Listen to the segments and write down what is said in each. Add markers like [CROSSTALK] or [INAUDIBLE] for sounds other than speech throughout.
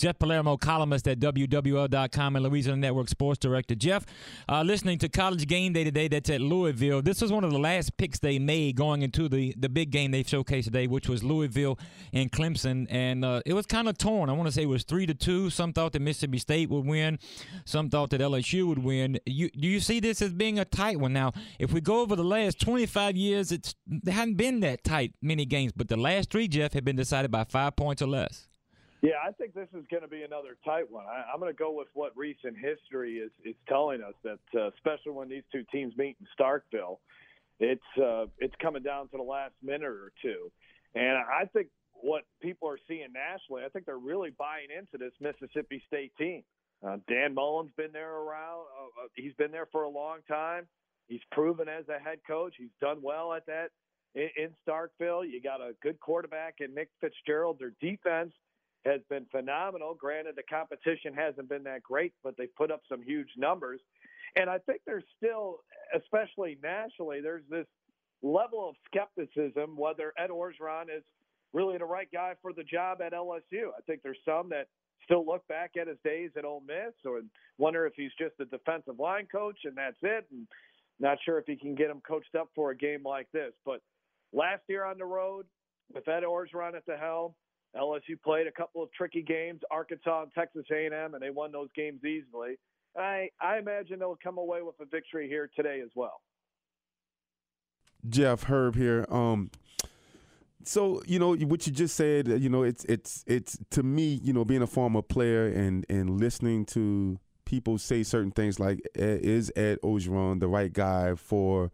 Jeff Palermo, columnist at WWL.com and Louisiana Network Sports Director. Jeff, uh, listening to College Game Day today, that's at Louisville. This was one of the last picks they made going into the, the big game they showcased today, which was Louisville and Clemson. And uh, it was kind of torn. I want to say it was 3 to 2. Some thought that Mississippi State would win, some thought that LSU would win. You, do you see this as being a tight one? Now, if we go over the last 25 years, it's, it hadn't been that tight many games, but the last three, Jeff, have been decided by five points or less. Yeah, I think this is going to be another tight one. I, am going to go with what recent history is, is telling us that, uh, especially when these two teams meet in Starkville, it's uh, it's coming down to the last minute or two. And I think what people are seeing nationally, I think they're really buying into this Mississippi State team. Uh, Dan Mullen's been there around; uh, uh he's been there for a long time. He's proven as a head coach. He's done well at that in, in Starkville. You got a good quarterback in Nick Fitzgerald. Their defense has been phenomenal. Granted, the competition hasn't been that great, but they've put up some huge numbers. And I think there's still, especially nationally, there's this level of skepticism whether Ed Orgeron is really the right guy for the job at LSU. I think there's some that still look back at his days at Ole Miss or wonder if he's just a defensive line coach and that's it, and not sure if he can get him coached up for a game like this. But last year on the road with Ed Orgeron at the helm, LSU played a couple of tricky games, Arkansas and Texas A&M, and they won those games easily. I I imagine they'll come away with a victory here today as well. Jeff Herb here. Um, so you know what you just said. You know, it's it's it's to me. You know, being a former player and and listening to people say certain things like, "Is Ed Orgeron the right guy for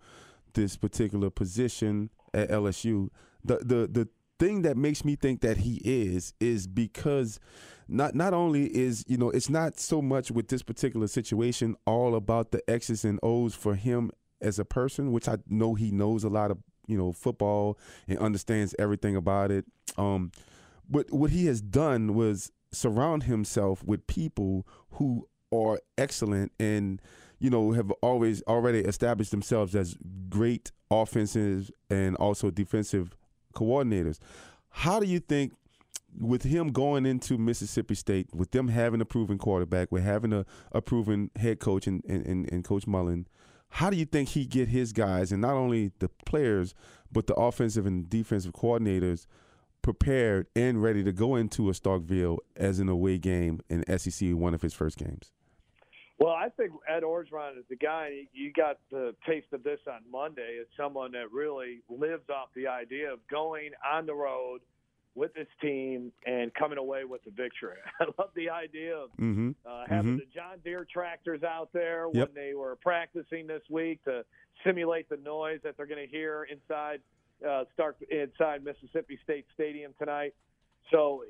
this particular position at LSU?" The the the thing that makes me think that he is is because not not only is you know it's not so much with this particular situation all about the X's and O's for him as a person, which I know he knows a lot of you know football and understands everything about it. Um, but what he has done was surround himself with people who are excellent and you know have always already established themselves as great offensive and also defensive coordinators. How do you think with him going into Mississippi State, with them having a proven quarterback, with having a, a proven head coach and, and, and Coach Mullen, how do you think he get his guys and not only the players, but the offensive and defensive coordinators prepared and ready to go into a Starkville as an away game in SEC, one of his first games? Well, I think Ed Orgeron is the guy. You got the taste of this on Monday. Is someone that really lives off the idea of going on the road with this team and coming away with a victory. [LAUGHS] I love the idea of mm-hmm. uh, having mm-hmm. the John Deere tractors out there yep. when they were practicing this week to simulate the noise that they're going to hear inside uh, start inside Mississippi State Stadium tonight. So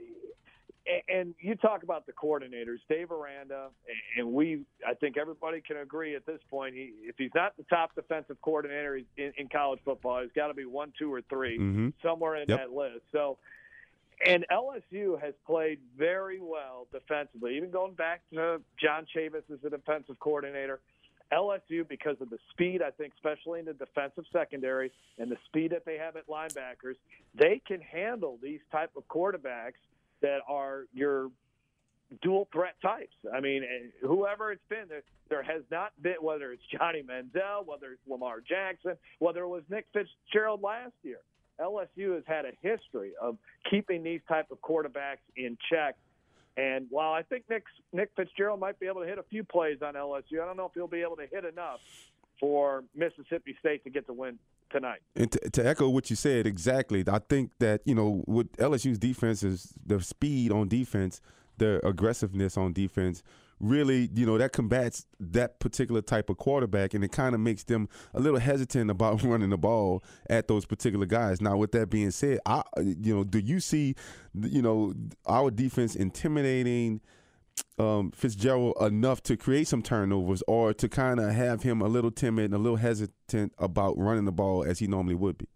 and you talk about the coordinators, Dave Aranda, and we, I think everybody can agree at this point, he, if he's not the top defensive coordinator in, in college football, he's got to be one, two, or 3 mm-hmm. somewhere in yep. that list. So, and LSU has played very well defensively, even going back to John Chavis as a defensive coordinator. LSU, because of the speed, I think, especially in the defensive secondary and the speed that they have at linebackers, they can handle these type of quarterbacks – that are your dual threat types. I mean, eh, whoever it's been, there, there has not been, whether it's Johnny Manziel, whether it's Lamar Jackson, whether it was Nick Fitzgerald last year. LSU has had a history of keeping these type of quarterbacks in check. And while I think Nick, Nick Fitzgerald might be able to hit a few plays on LSU, I don't know if he'll be able to hit enough for Mississippi State to get the win tonight. And to, to, echo what you said exactly, I think that you know with LSU's defense is the speed on defense, the aggressiveness on defense. Really, you know that combats that particular type of quarterback, and it kind of makes them a little hesitant about [LAUGHS] running the ball at those particular guys. Now, with that being said, I, you know, do you see, you know, our defense intimidating um, Fitzgerald enough to create some turnovers or to kind of have him a little timid and a little hesitant about running the ball as he normally would be?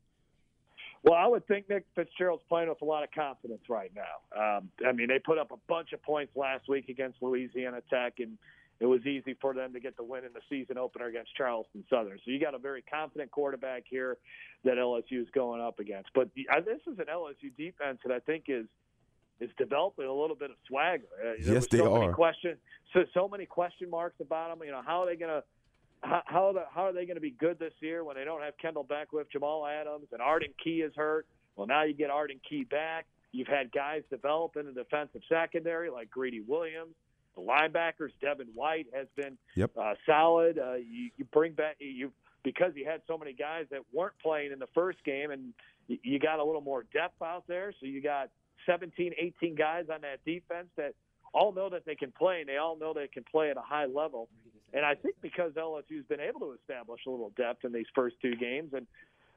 Well, I would think Nick Fitzgerald's playing with a lot of confidence right now. Um, I mean, they put up a bunch of points last week against Louisiana Tech, and it was easy for them to get the win in the season opener against Charleston Southern. So you got a very confident quarterback here that LSU is going up against. But the, uh, this is an LSU defense that I think is is developing a little bit of swagger. Uh, yes, they so are. Many question, so so many question marks about them. You know, how are they going to how how, the, how are they going to be good this year when they don't have Kendall Beckwith, Jamal Adams, and Arden Key is hurt? Well, now you get Arden Key back. You've had guys develop in the defensive secondary like Greedy Williams. The linebackers, Devin White has been yep. uh, solid. Uh, you, you bring back you because you had so many guys that weren't playing in the first game, and you got a little more depth out there. So you got 17, 18 guys on that defense that all know that they can play, and they all know they can play at a high level. And I think because LSU's been able to establish a little depth in these first two games, and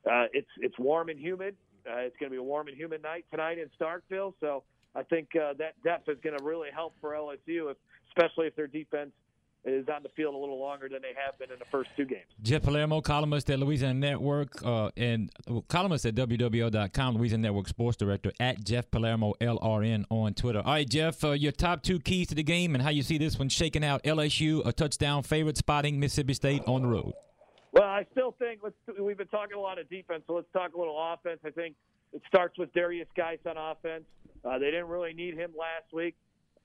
uh, it's it's warm and humid. Uh, it's going to be a warm and humid night tonight in Starkville, so I think uh, that depth is going to really help for LSU, if, especially if their defense is on the field a little longer than they have been in the first two games. Jeff Palermo, columnist at Louisiana Network, uh, and columnist at WWL.com, Louisiana Network Sports Director at Jeff Palermo LRN on Twitter. All right, Jeff, uh, your top two keys to the game and how you see this one shaking out. LSU, a touchdown favorite, spotting Mississippi State on the road. Well, I still think let's. We've been talking a lot of defense, so let's talk a little offense. I think it starts with Derrius Guice on offense. Uh, they didn't really need him last week.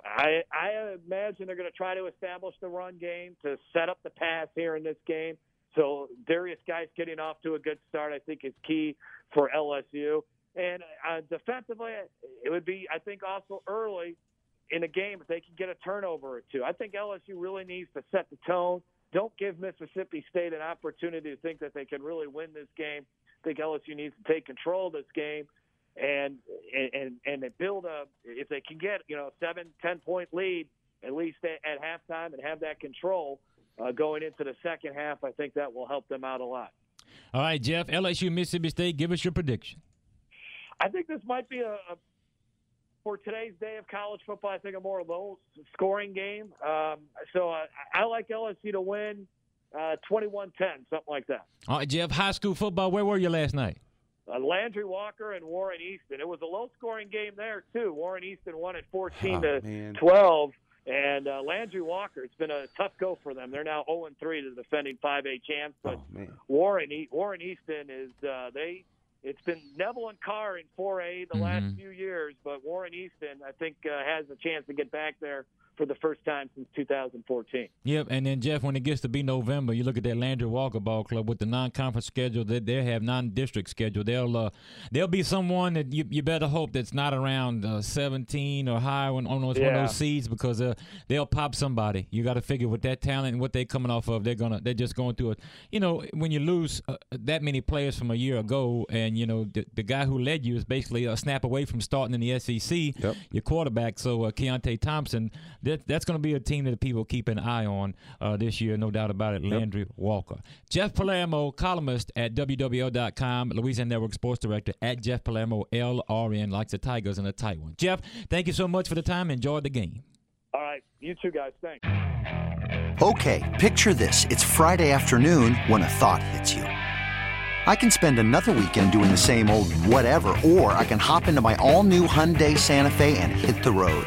I, I imagine they're going to try to establish the run game to set up the pass here in this game. So Derrius Guice getting off to a good start, I think, is key for LSU. And uh, defensively, it would be, I think, also early in the game if they can get a turnover or two. I think LSU really needs to set the tone. Don't give Mississippi State an opportunity to think that they can really win this game. I think LSU needs to take control of this game and and and they build a if they can get you know seven ten point lead at least at, at halftime and have that control uh, going into the second half, I think that will help them out a lot. All right, Jeff, LSU Mississippi State, give us your prediction. I think this might be a, a for today's day of college football. I think a more low scoring game. Um, so uh, I like LSU to win. Uh, 21-10, something like that. All right, Jeff, high school football, where were you last night? Uh, Landry Walker and Warren Easton. It was a low-scoring game there too. Warren Easton won at 14 oh, to man. 12, and uh, Landry Walker. It's been a tough go for them. They're now 0 and 3 to the defending 5A champs. But oh. Warren e- Warren Easton is uh, they. It's been Neville and Karr in 4A the mm-hmm. last few years, but Warren Easton, I think, uh, has a chance to get back there for the first time since 2014. Yep, and then Jeff, when it gets to be November, you look at that Landry Walker Ball Club with the non-conference schedule that they have non-district schedule. They'll uh, they'll be someone that you, you better hope that's not around uh, 17 or higher on, on those, yeah. one of those seeds because uh, they'll pop somebody. You got to figure with that talent and what they're coming off of, they're gonna they're just going through it. You know, when you lose uh, that many players from a year ago, and you know the, the guy who led you is basically a snap away from starting in the SEC, yep. your quarterback. So uh, Keontae Thompson that, that's going to be a team that people keep an eye on uh, this year, no doubt about it. Landry yep. Walker. Jeff Palermo, columnist at WWL.com, Louisiana Network Sports Director at Jeff Palermo, LRN, likes the Tigers and a tight one. Jeff, thank you so much for the time. Enjoy the game. All right. You too, guys. Thanks. Okay, picture this. It's Friday afternoon when a thought hits you. I can spend another weekend doing the same old whatever, or I can hop into my all-new Hyundai Santa Fe and hit the road.